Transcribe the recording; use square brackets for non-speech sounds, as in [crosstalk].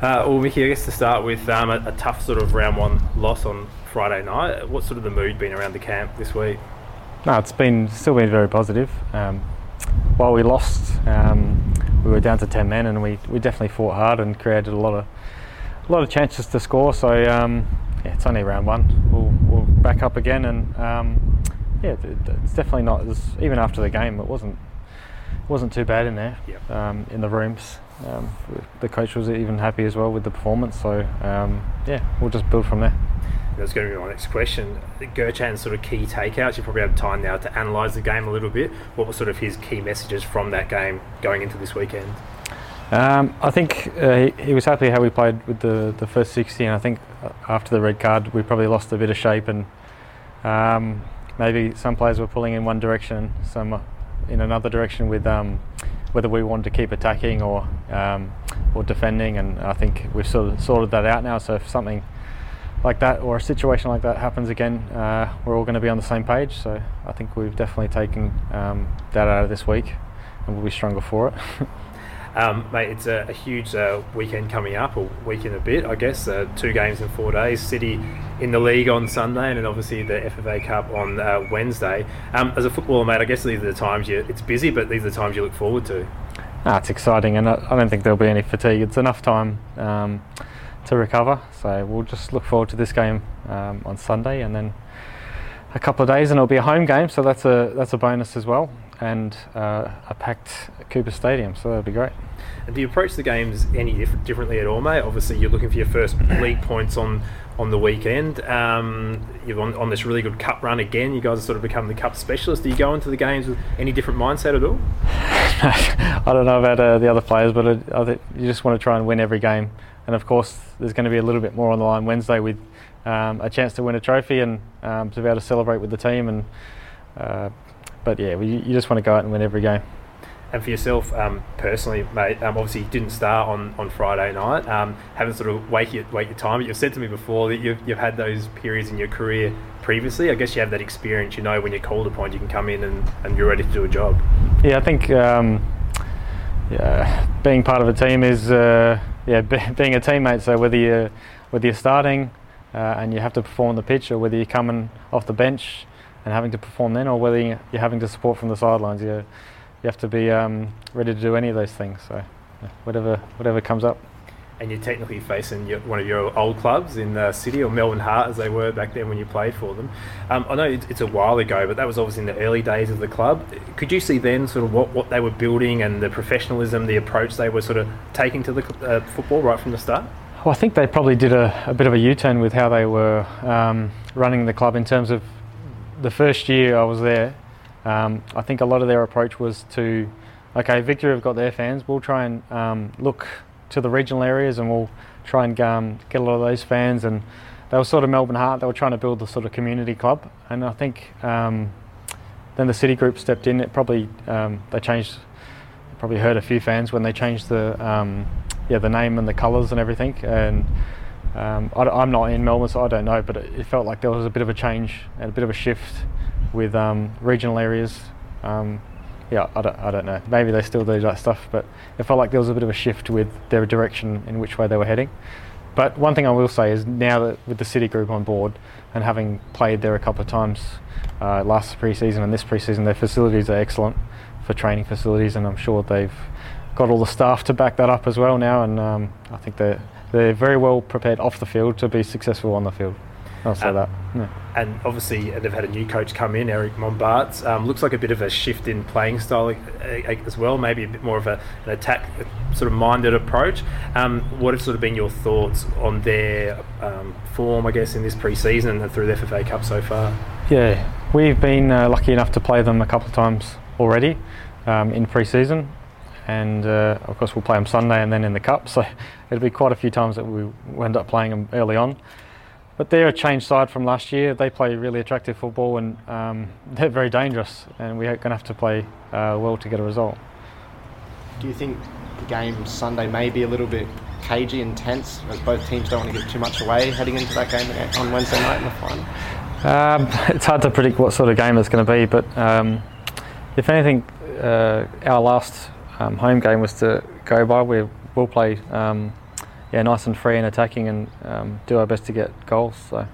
Uh, well, Mickey, I guess to start with um, a, a tough sort of round one loss on Friday night. What's sort of the mood been around the camp this week? No, it's been still been very positive. Um, while we lost, um, we were down to ten men, and we, we definitely fought hard and created a lot of a lot of chances to score. So um, yeah, it's only round one. We'll, we'll back up again, and um, yeah, it's definitely not. Even after the game, it wasn't wasn't too bad in there Yep. um, in the rooms. Um, the coach was even happy as well with the performance. So um, yeah, we'll just build from there. That's going to be my next question. Gertjan's sort of key takeouts. You probably have time now to analyse the game a little bit. What were sort of his key messages from that game going into this weekend? Um, I think uh, he, he was happy how we played with the, the first 60, and I think uh, after the red card, we probably lost a bit of shape, and um, maybe some players were pulling in one direction, some uh, in another direction with um, whether we wanted to keep attacking or um, or defending, and I think we've sort of sorted that out now. So if something like that or a situation like that happens again, uh, we're all going to be on the same page. So I think we've definitely taken um, that out of this week, and we'll be stronger for it. [laughs] Um, mate, it's a, a huge uh, weekend coming up, or week in a bit, I guess. Uh, two games in four days. City in the league on Sunday, and then obviously the FFA Cup on uh, Wednesday. Um, as a footballer, mate, I guess these are the times you. It's busy, but these are the times you look forward to. Ah, it's exciting, and I, I don't think there'll be any fatigue. It's enough time um, to recover, so we'll just look forward to this game um, on Sunday, and then a couple of days, and it'll be a home game, so that's a that's a bonus as well, and uh, a packed Coopers Stadium, so that'd be great. And do you approach the games any diff- differently at all, mate? Obviously, you're looking for your first league points on on the weekend. Um, you're on, on this really good cup run again. You guys have sort of become the cup specialist. Do you go into the games with any different mindset at all? [laughs] I don't know about uh, the other players, but I, I think you just want to try and win every game. And of course, there's going to be a little bit more on the line Wednesday with um, a chance to win a trophy and um, to be able to celebrate with the team. And uh, but yeah, we, you just want to go out and win every game. And for yourself um, personally, mate, um, obviously you didn't start on, on Friday night. Um, haven't sort of wait your, wait your time, but you've said to me before that you've, you've had those periods in your career previously. I guess you have that experience. You know when you're called upon, you can come in and, and you're ready to do a job. Yeah, I think um, yeah, being part of a team is uh, yeah be, [laughs] being a teammate. So whether you whether you're starting uh, and you have to perform the pitch, or whether you're coming off the bench and having to perform then, or whether you're having to support from the sidelines, you you have to be um, ready to do any of those things. So yeah, whatever whatever comes up. And you're technically facing your, one of your old clubs in the city, or Melbourne Heart, as they were back then when you played for them. Um, I know it's, it's a while ago, but that was obviously in the early days of the club. Could you see then sort of what, what they were building and the professionalism, the approach they were sort of taking to the uh, football right from the start? Well, I think they probably did a, a bit of a U-turn with how they were um, running the club in terms of the first year I was there. Um, I think a lot of their approach was to, okay, Victory have got their fans. We'll try and um, look to the regional areas and we'll try and um, get a lot of those fans. And they were sort of Melbourne Heart. They were trying to build the sort of community club. And I think um, then the City Group stepped in. It probably um, they changed. Probably hurt a few fans when they changed the um, yeah the name and the colours and everything. And um, I, am not in Melbourne, so I don't know. But it, it, felt like there was a bit of a change and a bit of a shift with um, regional areas. Um, yeah, I don't, I don't know. Maybe they still do that stuff, but it felt like there was a bit of a shift with their direction in which way they were heading. But one thing I will say is now that with the City Group on board and having played there a couple of times uh, last pre-season and this pre-season, their facilities are excellent for training facilities, and I'm sure they've got all the staff to back that up as well now. And um, I think they're they're very well prepared off the field to be successful on the field. I'll say Um, that. Yeah. And obviously, they've had a new coach come in, Erick Mombaerts. Um, looks like a bit of a shift in playing style uh, uh, as well, maybe a bit more of a, an attack uh, sort of minded approach. Um, what have sort of been your thoughts on their um, form, I guess, in this pre season and through the FFA Cup so far? Yeah, we've been uh, lucky enough to play them a couple of times already um, in pre-season, and uh, of course we'll play them Sunday and then in the cup. [laughs] So it'll be quite a few times that we will end up playing them early on. But they're a changed side from last year. They play really attractive football and um, [laughs] they're very dangerous, and we're going to have to play uh, well to get a result. Do you think the game Sunday may be a little bit cagey and tense, as both teams don't want to give too much away heading into that game on Wednesday night in the final? Um, [laughs] it's hard to predict what sort of game it's going to be, but um, if anything, uh, our last um, home game was to go by. We will play um, yeah, nice and free and attacking, and um, do our best to get goals. So.